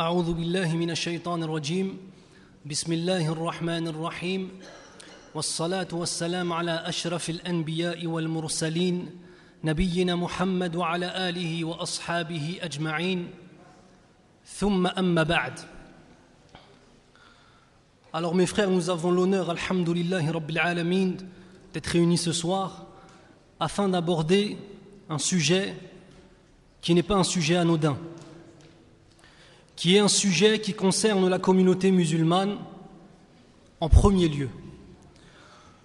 أعوذ بالله من الشيطان الرجيم. بسم الله الرحمن الرحيم. والصلاة والسلام على أشرف الأنبياء والمرسلين نبينا محمد وعلى آله وأصحابه أجمعين. ثم أما بعد. Alors mes frères, nous avons l'honneur, alhamdoulillahi rabbil alamin, d'être réunis ce soir afin d'aborder un sujet qui n'est pas un sujet anodin, qui est un sujet qui concerne la communauté musulmane en premier lieu.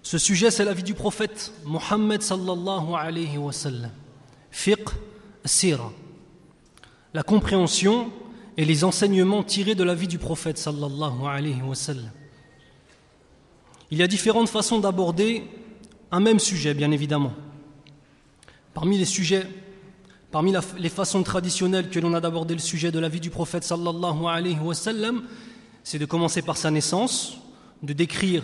Ce sujet, c'est la vie du prophète Mohammed sallallahu alayhi wa. Fiqh sira. La compréhension et les enseignements tirés de la vie du prophète sallallahu alayhi wa sallam. Il y a différentes façons d'aborder un même sujet, bien évidemment. Parmi les sujets, parmi les façons traditionnelles que l'on a d'aborder le sujet de la vie du prophète sallallahu alayhi wa sallam, c'est de commencer par sa naissance, de décrire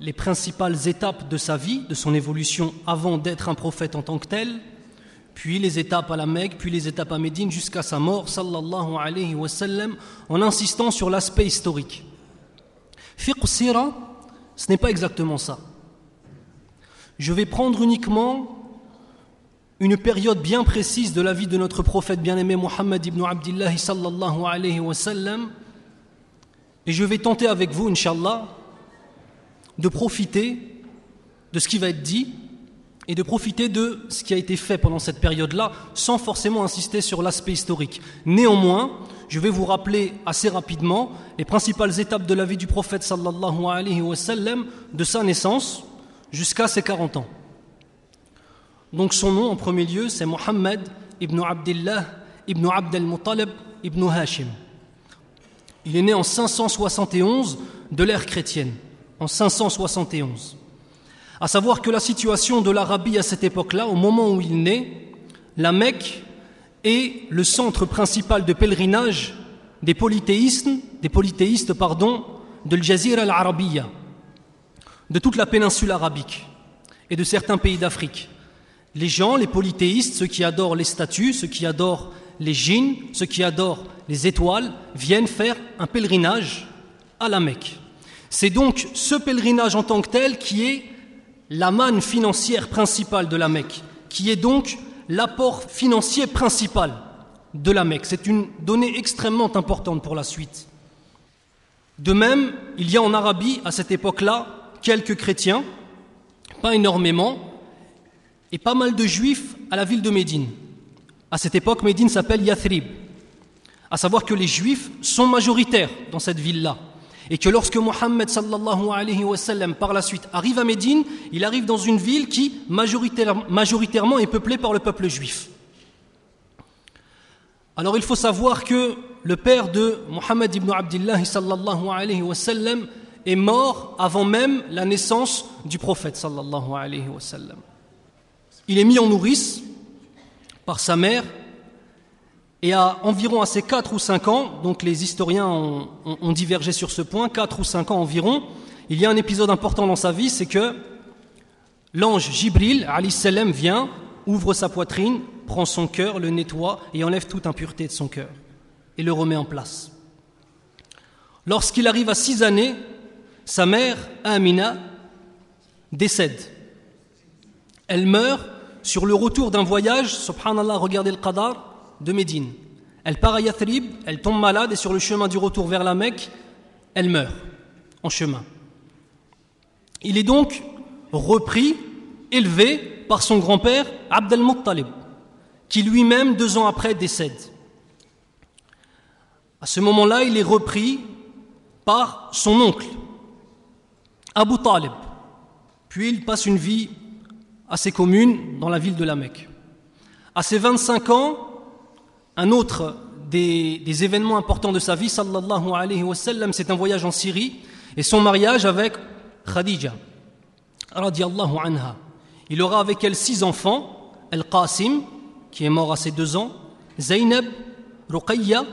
les principales étapes de sa vie, de son évolution avant d'être un prophète en tant que tel, puis les étapes à la Mecque, puis les étapes à Médine jusqu'à sa mort, sallallahu en insistant sur l'aspect historique. Fiqh ce n'est pas exactement ça. Je vais prendre uniquement une période bien précise de la vie de notre prophète bien-aimé Mohammed ibn Abdullah sallallahu alayhi wa sallam et je vais tenter avec vous, Inch'Allah, de profiter de ce qui va être dit et de profiter de ce qui a été fait pendant cette période-là sans forcément insister sur l'aspect historique. Néanmoins, je vais vous rappeler assez rapidement les principales étapes de la vie du prophète sallallahu alayhi wa sallam de sa naissance jusqu'à ses 40 ans. Donc son nom en premier lieu, c'est Mohammed ibn Abdullah ibn Abd al-Muttalib ibn Hashim. Il est né en 571 de l'ère chrétienne, en 571. À savoir que la situation de l'Arabie à cette époque-là, au moment où il naît, la Mecque est le centre principal de pèlerinage des polythéistes, des polythéistes pardon, de l'Jazira al-Arabiya, de toute la péninsule arabique et de certains pays d'Afrique. Les gens, les polythéistes, ceux qui adorent les statues, ceux qui adorent les djinns, ceux qui adorent les étoiles, viennent faire un pèlerinage à la Mecque. C'est donc ce pèlerinage en tant que tel qui est la manne financière principale de la Mecque, qui est donc l'apport financier principal de la Mecque. C'est une donnée extrêmement importante pour la suite. De même, il y a en Arabie, à cette époque-là, quelques chrétiens, pas énormément, et pas mal de juifs à la ville de Médine. À cette époque, Médine s'appelle Yathrib. À savoir que les juifs sont majoritaires dans cette ville-là. Et que lorsque Mohammed sallallahu alayhi wa sallam par la suite arrive à Médine, il arrive dans une ville qui majoritairement est peuplée par le peuple juif. Alors il faut savoir que le père de Mohammed ibn Abdullah sallallahu alayhi wa sallam est mort avant même la naissance du prophète sallallahu alayhi wa sallam. Il est mis en nourrice par sa mère et à environ à ses 4 ou 5 ans, donc les historiens ont, divergé sur ce point, 4 ou 5 ans environ, il y a un épisode important dans sa vie, c'est que l'ange Jibril, salam, vient, ouvre sa poitrine, prend son cœur, le nettoie et enlève toute impureté de son cœur et le remet en place. Lorsqu'il arrive à 6 années, sa mère, Amina, décède. Elle meurt sur le retour d'un voyage, subhanallah, regardez le qadar, de Médine. Elle part à Yathrib, elle tombe malade et sur le chemin du retour vers la Mecque, elle meurt en chemin. Il est donc repris, élevé par son grand-père Abd al-Muttalib, qui lui-même, deux ans après, décède. À ce moment-là, il est repris par son oncle, Abu Talib. Puis il passe une vie assez commune dans la ville de la Mecque. À ses 25 ans, un autre des, événements importants de sa vie, sallallahu alayhi wa sallam, c'est un voyage en Syrie et son mariage avec Khadija, radiallahu anha. Il aura avec elle six enfants, Al-Qasim, qui est mort à ses deux ans, Zainab, Ruqayya,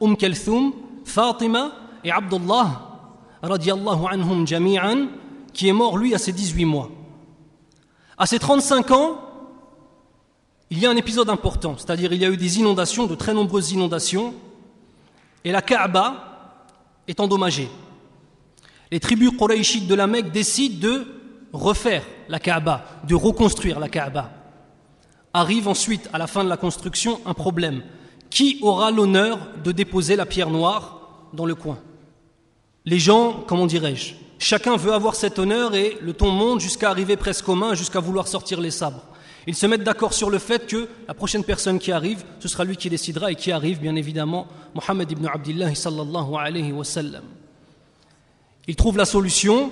Umm Kalthum, Fatima et Abdullah, radiallahu anhum jami'an, qui est mort lui à ses 18 mois. À ses 35 ans, il y a un épisode important, c'est-à-dire il y a eu des inondations, de très nombreuses inondations, et la Kaaba est endommagée. Les tribus quraishites de la Mecque décident de refaire la Kaaba, de reconstruire la Kaaba. Arrive ensuite, à la fin de la construction, un problème. Qui aura l'honneur de déposer la pierre noire dans le coin? Les gens, comment dirais-je? Chacun veut avoir cet honneur et le ton monte jusqu'à arriver presque aux mains, jusqu'à vouloir sortir les sabres. Ils se mettent d'accord sur le fait que la prochaine personne qui arrive, ce sera lui qui décidera et qui arrive, bien évidemment, Mohammed ibn Abdullah sallallahu alayhi wa sallam. Ils trouvent la solution,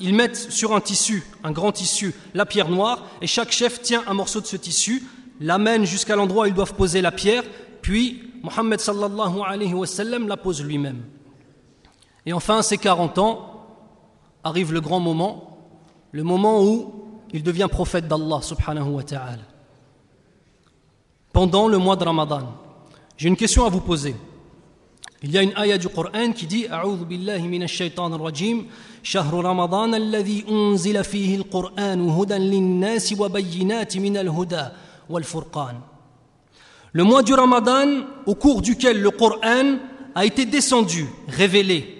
ils mettent sur un tissu, un grand tissu, la pierre noire, et chaque chef tient un morceau de ce tissu, l'amène jusqu'à l'endroit où ils doivent poser la pierre, puis Mohammed sallallahu alayhi wa sallam la pose lui-même. Et enfin, ces 40 ans, arrive le grand moment, le moment où il devient prophète d'Allah subhanahu wa ta'ala. Pendant le mois de Ramadan, j'ai une question à vous poser. Il y a une ayah du Coran qui dit A'udhu billahi minash shaitan rajim شهر رمضان الذي أنزل فيه القرآن هدى للناس وبينات من الهدى والفرقان Le mois du Ramadan au cours duquel le Coran a été descendu, révélé,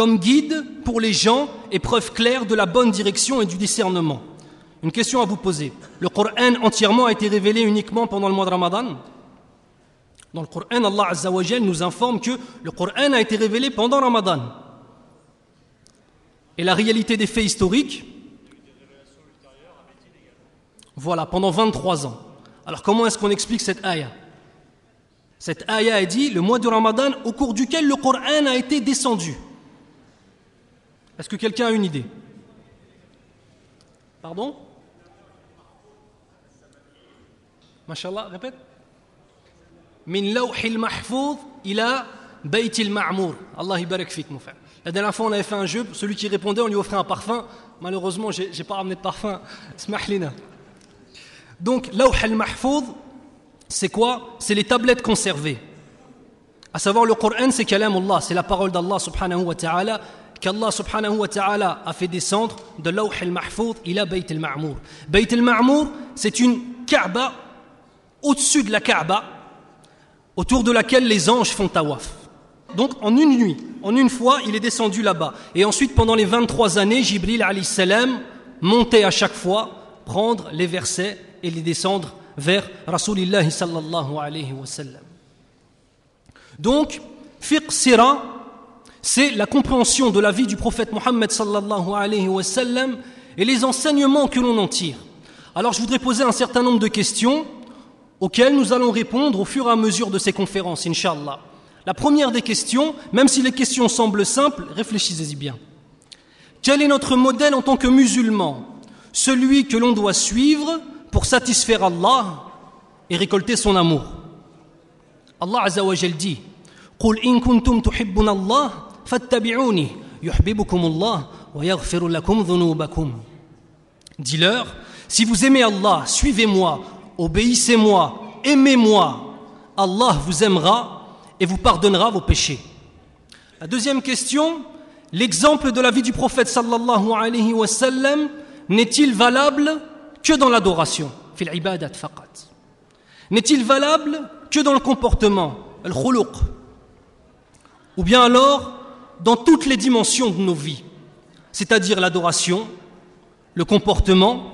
comme guide pour les gens et preuve claire de la bonne direction et du discernement. Une question à vous poser. Le Coran entièrement a été révélé uniquement pendant le mois de Ramadan? Dans le Coran, Allah Azza wa nous informe que le Coran a été révélé pendant Ramadan. Et la réalité des faits historiques? Voilà, pendant 23 ans. Alors comment est-ce qu'on explique cette ayah Cette ayah a dit le mois de Ramadan au cours duquel le Coran a été descendu. Est-ce que quelqu'un a une idée? Pardon? Mashallah, répète. Min lawhil mahfouz ila baytil ma'mour. Allah barak fik, mon. La dernière fois, on avait fait un jeu, celui qui répondait, on lui offrait un parfum. Malheureusement, j'ai n'ai pas ramené de parfum. Smahlina. Donc, lawh al-mahfouz, c'est quoi? C'est les tablettes conservées. À savoir, le Coran, c'est kalam Allah, c'est la parole d'Allah subhanahu wa ta'ala, qu'Allah subhanahu wa ta'ala a fait descendre de lawh al-mahfouz ila bayt al-ma'mour. Bayt al-ma'mour, c'est une Kaaba au-dessus de la Kaaba, autour de laquelle les anges font tawaf. Donc en une nuit, en une fois, il est descendu là-bas. Et ensuite, pendant les 23 années, Jibril salam montait à chaque fois prendre les versets et les descendre vers Rasulullah sallallahu alayhi wa sallam. Donc, fiqh c'est la compréhension de la vie du prophète Mohammed sallallahu alayhi wa sallam et les enseignements que l'on en tire. Alors je voudrais poser un certain nombre de questions auxquelles nous allons répondre au fur et à mesure de ces conférences, Inch'Allah. La première des questions, même si les questions semblent simples, réfléchissez-y bien. Quel est notre modèle en tant que musulman Celui que l'on doit suivre pour satisfaire Allah et récolter son amour. Allah Azza wa Jal dit قل إن كنتم تحبون الله Fattabi'uni yuhbibukum Allah wa. Dis-leur si vous aimez Allah, suivez-moi, obéissez-moi, aimez-moi. Allah vous aimera et vous pardonnera vos péchés. La deuxième question, l'exemple de la vie du prophète sallallahu alayhi wa sallam n'est-il valable que dans l'adoration? N'est-il valable que dans le comportement, al-khuluq Ou bien alors dans toutes les dimensions de nos vies, c'est-à-dire l'adoration, le comportement,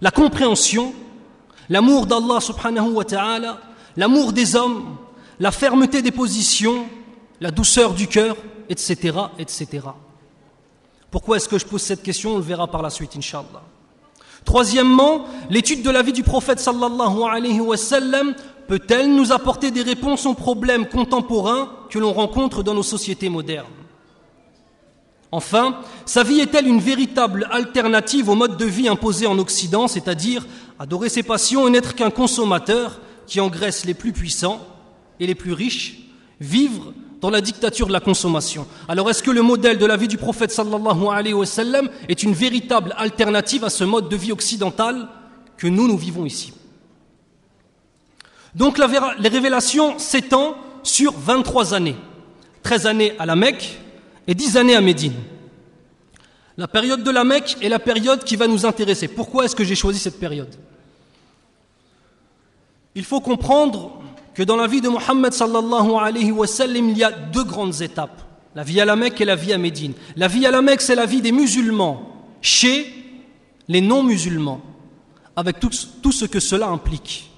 la compréhension l'amour d'Allah subhanahu wa ta'ala, l'amour des hommes, la fermeté des positions, la douceur du cœur, etc., etc. Pourquoi est-ce que je pose cette question? On le verra par la suite, inshallah. Troisièmement, l'étude de la vie du prophète sallallahu alayhi wa sallam peut-elle nous apporter des réponses aux problèmes contemporains que l'on rencontre dans nos sociétés modernes? Enfin, sa vie est-elle une véritable alternative au mode de vie imposé en Occident, c'est-à-dire adorer ses passions et n'être qu'un consommateur qui engraisse les plus puissants et les plus riches, vivre dans la dictature de la consommation? Alors est-ce que le modèle de la vie du prophète est une véritable alternative à ce mode de vie occidental que nous, nous vivons ici? Donc les révélations s'étendent sur 23 années. 13 années à la Mecque, et dix années à Médine. La période de la Mecque est la période qui va nous intéresser. Pourquoi est-ce que j'ai choisi cette période? Il faut comprendre que dans la vie de Mohammed sallallahu alayhi wa sallam, il y a deux grandes étapes. La vie à la Mecque et la vie à Médine. La vie à la Mecque, c'est la vie des musulmans chez les non-musulmans, avec tout, ce que cela implique.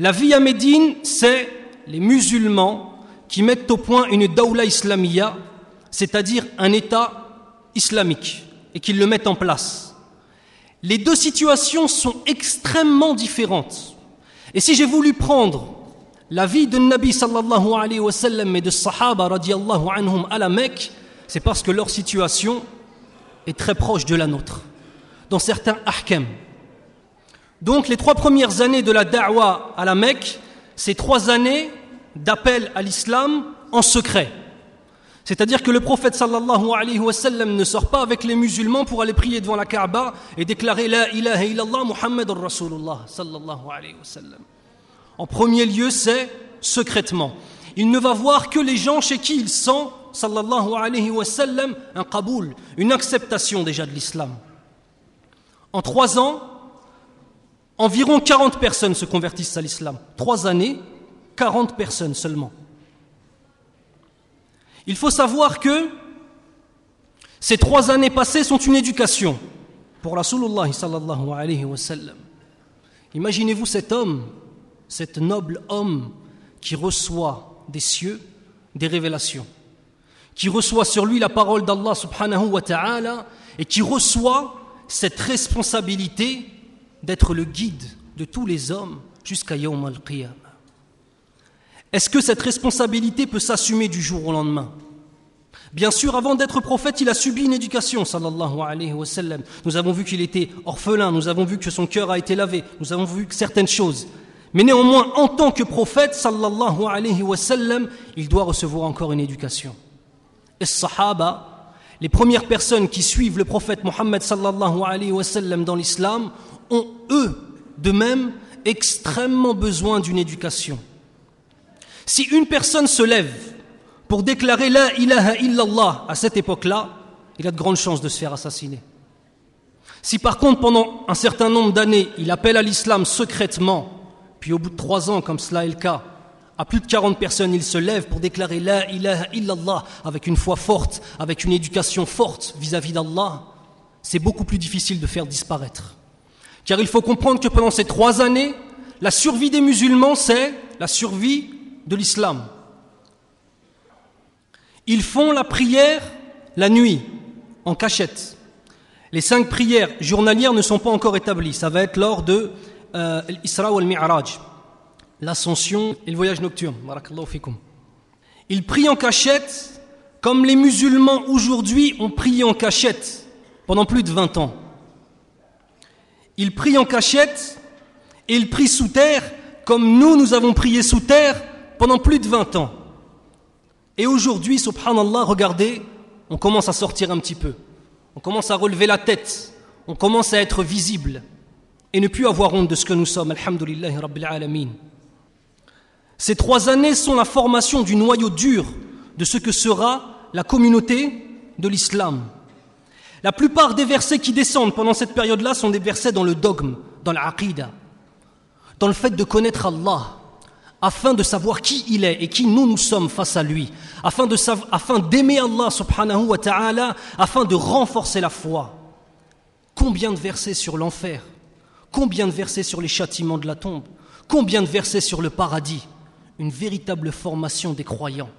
La vie à Médine, c'est les musulmans qui mettent au point une dawla islamia, c'est-à-dire un État islamique, et qu'ils le mettent en place. Les deux situations sont extrêmement différentes. Et si j'ai voulu prendre la vie de Nabi sallallahu alayhi wa sallam et de Sahaba radiallahu anhum à la Mecque, c'est parce que leur situation est très proche de la nôtre, dans certains ahkam. Donc les trois premières années de la da'wa à la Mecque, c'est trois années d'appel à l'islam en secret. C'est-à-dire que le prophète sallallahu alayhi wa sallam ne sort pas avec les musulmans pour aller prier devant la Kaaba et déclarer La ilaha illallah Muhammad Rasulullah sallallahu alayhi wa sallam. En premier lieu, c'est secrètement. Il ne va voir que les gens chez qui il sent, sallallahu alayhi wa un qaboul, une acceptation déjà de l'islam. En trois ans, environ 40 personnes se convertissent à l'islam. Trois années, 40 personnes seulement. Il faut savoir que ces trois années passées sont une éducation pour Rasulullah sallallahu. Imaginez-vous cet homme cet noble homme qui reçoit des cieux des révélations, qui reçoit sur lui la parole d'Allah subhanahu wa ta'ala et qui reçoit cette responsabilité d'être le guide de tous les hommes jusqu'à Yawm al-Qiyamah. Est-ce que cette responsabilité peut s'assumer du jour au lendemain? Bien sûr, avant d'être prophète, il a subi une éducation, sallallahu alayhi wa. Nous avons vu qu'il était orphelin, nous avons vu que son cœur a été lavé, nous avons vu certaines choses. Mais néanmoins, en tant que prophète, sallallahu alayhi wa il doit recevoir encore une éducation. Et sahaba, les premières personnes qui suivent le prophète Mohammed sallallahu alayhi wa dans l'islam, ont eux, de même, extrêmement besoin d'une éducation. Si une personne se lève pour déclarer la ilaha illallah à cette époque-là, il a de grandes chances de se faire assassiner. Si par contre, pendant un certain nombre d'années, il appelle à l'islam secrètement, puis au bout de trois ans, comme cela est le cas, à plus de 40 personnes, il se lève pour déclarer La ilaha illallah avec une foi forte, avec une éducation forte vis-à-vis d'Allah. C'est beaucoup plus difficile de faire disparaître. Car il faut comprendre que pendant ces trois années, la survie des musulmans, c'est la survie de l'islam. Ils font la prière la nuit, en cachette. Les cinq prières journalières ne sont pas encore établies. Ça va être lors de euh, l'Isra ou al-Mi'raj, l'ascension et le voyage nocturne. Ils prient en cachette comme les musulmans aujourd'hui ont prié en cachette pendant plus de 20 ans. Ils prient en cachette et ils prient sous terre comme nous, nous avons prié sous terre pendant plus de 20 ans. Et aujourd'hui, subhanallah, regardez, on commence à sortir un petit peu. On commence à relever la tête. On commence à être visible et ne plus avoir honte de ce que nous sommes. Alhamdulillah Rabbil Alamin. Ces trois années sont la formation du noyau dur de ce que sera la communauté de l'islam. La plupart des versets qui descendent pendant cette période-là sont des versets dans le dogme, dans l'aqidah, dans le fait de connaître Allah, afin de savoir qui il est et qui nous nous sommes face à lui, afin de afin d'aimer Allah subhanahu wa ta'ala, afin de renforcer la foi. Combien de versets sur l'enfer? Combien de versets sur les châtiments de la tombe? Combien de versets sur le paradis? Une véritable formation des croyants.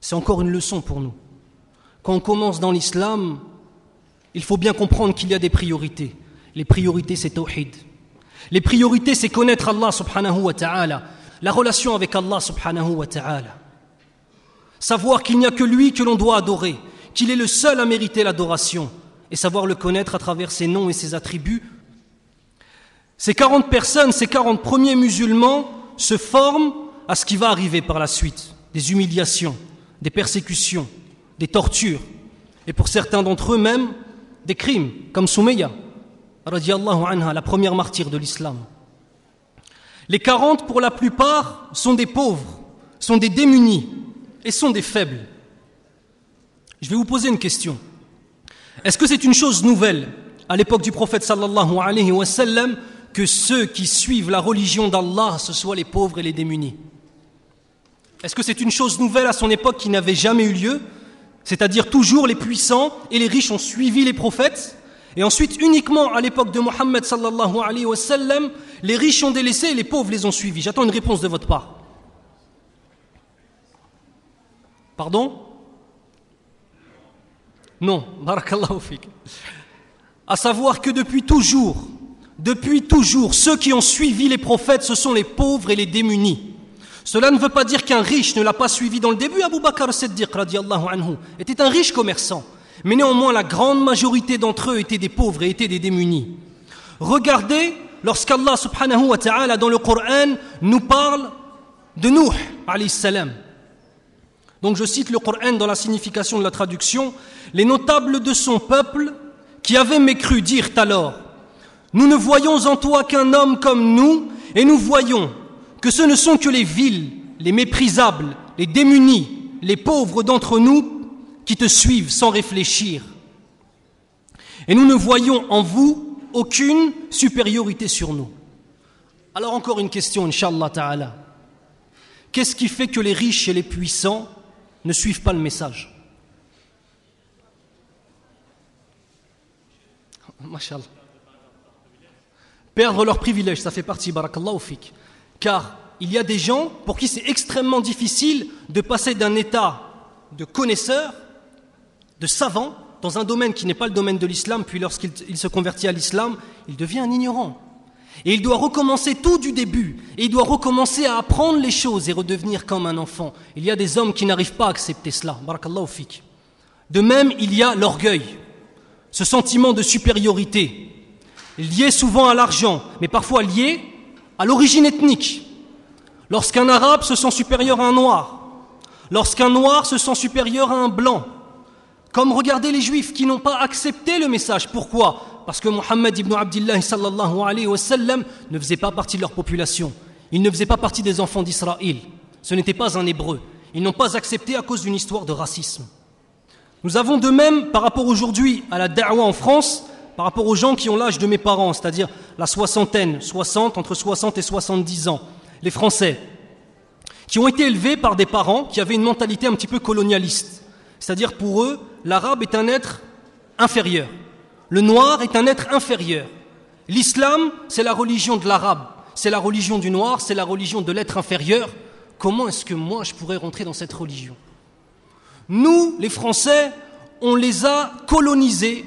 C'est encore une leçon pour nous. Quand on commence dans l'islam, il faut bien comprendre qu'il y a des priorités. Les priorités, c'est tawhid. Les priorités, c'est connaître Allah subhanahu wa ta'ala, la relation avec Allah subhanahu wa ta'ala. Savoir qu'il n'y a que lui que l'on doit adorer, qu'il est le seul à mériter l'adoration, et savoir le connaître à travers ses noms et ses attributs ces 40 personnes, ces 40 premiers musulmans se forment à ce qui va arriver par la suite. Des humiliations, des persécutions, des tortures. Et pour certains d'entre eux même, des crimes, comme Soumeya, la première martyre de l'islam. Les 40, pour la plupart, sont des pauvres, sont des démunis et sont des faibles. Je vais vous poser une question. Est-ce que c'est une chose nouvelle à l'époque du prophète sallallahu alayhi wa sallam que ceux qui suivent la religion d'Allah, ce soient les pauvres et les démunis? Est-ce que c'est une chose nouvelle à son époque qui n'avait jamais eu lieu? C'est-à-dire toujours les puissants et les riches ont suivi les prophètes et ensuite, uniquement à l'époque de Mohammed sallallahu alayhi wa sallam, les riches ont délaissé et les pauvres les ont suivis. J'attends une réponse de votre part. Pardon? Non, barakallahu fik. À savoir que depuis toujours, depuis toujours, ceux qui ont suivi les prophètes, ce sont les pauvres et les démunis. Cela ne veut pas dire qu'un riche ne l'a pas suivi dans le début. Abu Bakr Siddiq anhu était un riche commerçant. Mais néanmoins, la grande majorité d'entre eux étaient des pauvres et étaient des démunis. Regardez, lorsqu'Allah subhanahu wa ta'ala dans le Coran nous parle de Nuh alayhi salam. Donc je cite le Coran dans la signification de la traduction. Les notables de son peuple qui avaient mécru dirent alors Nous ne voyons en toi qu'un homme comme nous, et nous voyons que ce ne sont que les villes, les méprisables, les démunis, les pauvres d'entre nous qui te suivent sans réfléchir. Et nous ne voyons en vous aucune supériorité sur nous. Alors encore une question, Inch'Allah ta'ala. Qu'est-ce qui fait que les riches et les puissants ne suivent pas le message? Mashallah. Perdre leurs privilèges, ça fait partie, barakallahu fik. Car il y a des gens pour qui c'est extrêmement difficile de passer d'un état de connaisseur de savant dans un domaine qui n'est pas le domaine de l'islam, puis lorsqu'il se convertit à l'islam, il devient un ignorant. Et il doit recommencer tout du début, et il doit recommencer à apprendre les choses et redevenir comme un enfant. Il y a des hommes qui n'arrivent pas à accepter cela. De même, il y a l'orgueil, ce sentiment de supériorité, lié souvent à l'argent, mais parfois lié à l'origine ethnique. Lorsqu'un arabe se sent supérieur à un noir, lorsqu'un noir se sent supérieur à un blanc, comme regardez les juifs qui n'ont pas accepté le message. Pourquoi? Parce que Mohammed ibn Abdullah sallallahu ne faisait pas partie de leur population. Il ne faisait pas partie des enfants d'Israël. Ce n'était pas un hébreu. Ils n'ont pas accepté à cause d'une histoire de racisme. Nous avons de même, par rapport aujourd'hui à la da'wa en France, par rapport aux gens qui ont l'âge de mes parents, c'est-à-dire la soixantaine, 60, entre 60 et 70 ans, les Français, qui ont été élevés par des parents qui avaient une mentalité un petit peu colonialiste. C'est-à-dire pour eux, l'arabe est un être inférieur. Le noir est un être inférieur. L'islam, c'est la religion de l'arabe, c'est la religion du noir, c'est la religion de l'être inférieur. Comment est-ce que moi je pourrais rentrer dans cette religion? Nous, les Français, on les a colonisés,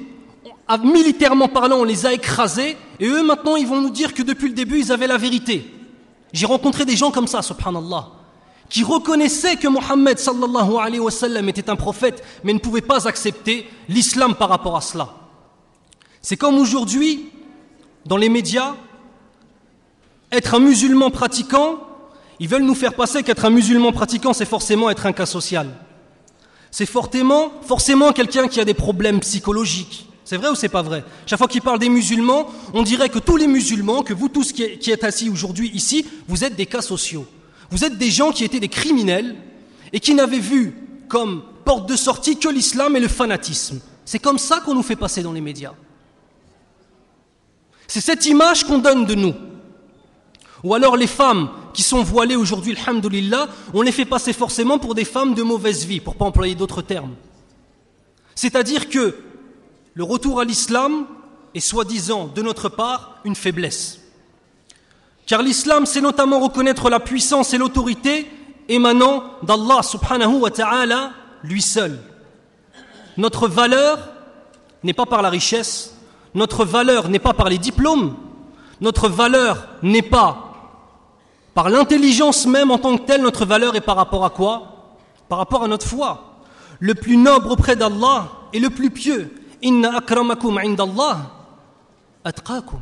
militairement parlant, on les a écrasés, et eux maintenant ils vont nous dire que depuis le début ils avaient la vérité. J'ai rencontré des gens comme ça, subhanallah qui reconnaissait que Mohammed sallallahu alayhi wa sallam était un prophète, mais ne pouvait pas accepter l'islam par rapport à cela. C'est comme aujourd'hui, dans les médias, être un musulman pratiquant, ils veulent nous faire passer qu'être un musulman pratiquant, c'est forcément être un cas social. C'est forcément, forcément quelqu'un qui a des problèmes psychologiques. C'est vrai ou c'est pas vrai? Chaque fois qu'ils parlent des musulmans, on dirait que tous les musulmans, que vous tous qui êtes assis aujourd'hui ici, vous êtes des cas sociaux. Vous êtes des gens qui étaient des criminels et qui n'avaient vu comme porte de sortie que l'islam et le fanatisme. C'est comme ça qu'on nous fait passer dans les médias. C'est cette image qu'on donne de nous. Ou alors les femmes qui sont voilées aujourd'hui, alhamdoulilah, on les fait passer forcément pour des femmes de mauvaise vie, pour pas employer d'autres termes. C'est-à-dire que le retour à l'islam est soi-disant de notre part une faiblesse. Car l'islam, c'est notamment reconnaître la puissance et l'autorité émanant d'Allah subhanahu wa ta'ala lui seul. Notre valeur n'est pas par la richesse, notre valeur n'est pas par les diplômes, notre valeur n'est pas par l'intelligence même en tant que telle, notre valeur est par rapport à quoi? Par rapport à notre foi. Le plus noble auprès d'Allah est le plus pieux. Inna akramakum atqakum.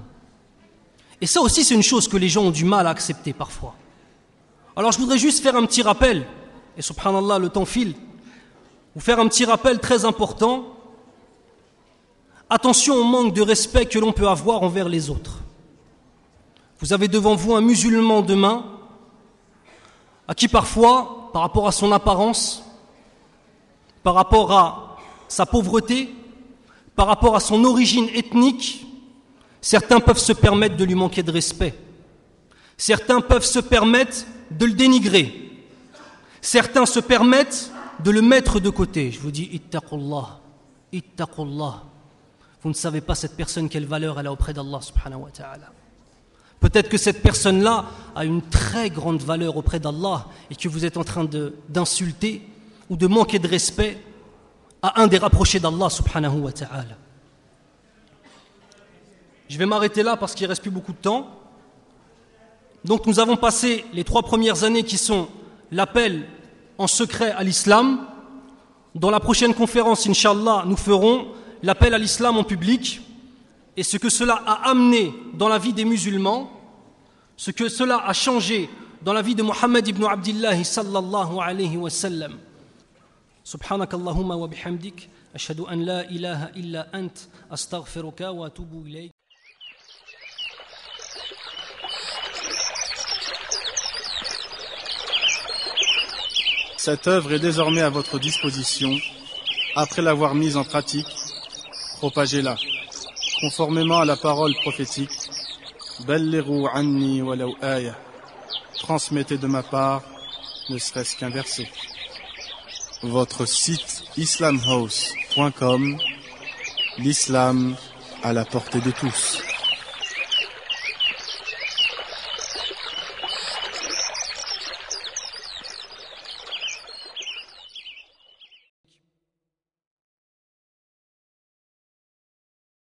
Et ça aussi, c'est une chose que les gens ont du mal à accepter parfois. Alors je voudrais juste faire un petit rappel, et subhanallah, le temps file, vous faire un petit rappel très important. Attention au manque de respect que l'on peut avoir envers les autres. Vous avez devant vous un musulman demain, à qui parfois, par rapport à son apparence, par rapport à sa pauvreté, par rapport à son origine ethnique, Certains peuvent se permettre de lui manquer de respect. Certains peuvent se permettre de le dénigrer. Certains se permettent de le mettre de côté. Je vous dis, ittaqullah, ittaqullah. Vous ne savez pas cette personne quelle valeur elle a auprès d'Allah. Peut-être que cette personne-là a une très grande valeur auprès d'Allah et que vous êtes en train d'insulter ou de manquer de respect à un des rapprochés d'Allah subhanahu wa ta'ala. Je vais m'arrêter là parce qu'il ne reste plus beaucoup de temps. Donc nous avons passé les trois premières années qui sont l'appel en secret à l'islam. Dans la prochaine conférence, Inch'Allah, nous ferons l'appel à l'islam en public et ce que cela a amené dans la vie des musulmans, ce que cela a changé dans la vie de Mohammed ibn Abdullah sallallahu alayhi wa sallam. سبحانك اللهم وبحمدك أشهد أن لا إله إلا أنت أستغفرك وأتوب إليك Cette œuvre est désormais à votre disposition. Après l'avoir mise en pratique, propagez-la. Conformément à la parole prophétique, anni Transmettez de ma part, ne serait-ce qu'un verset. Votre site islamhouse.com, l'islam à la portée de tous.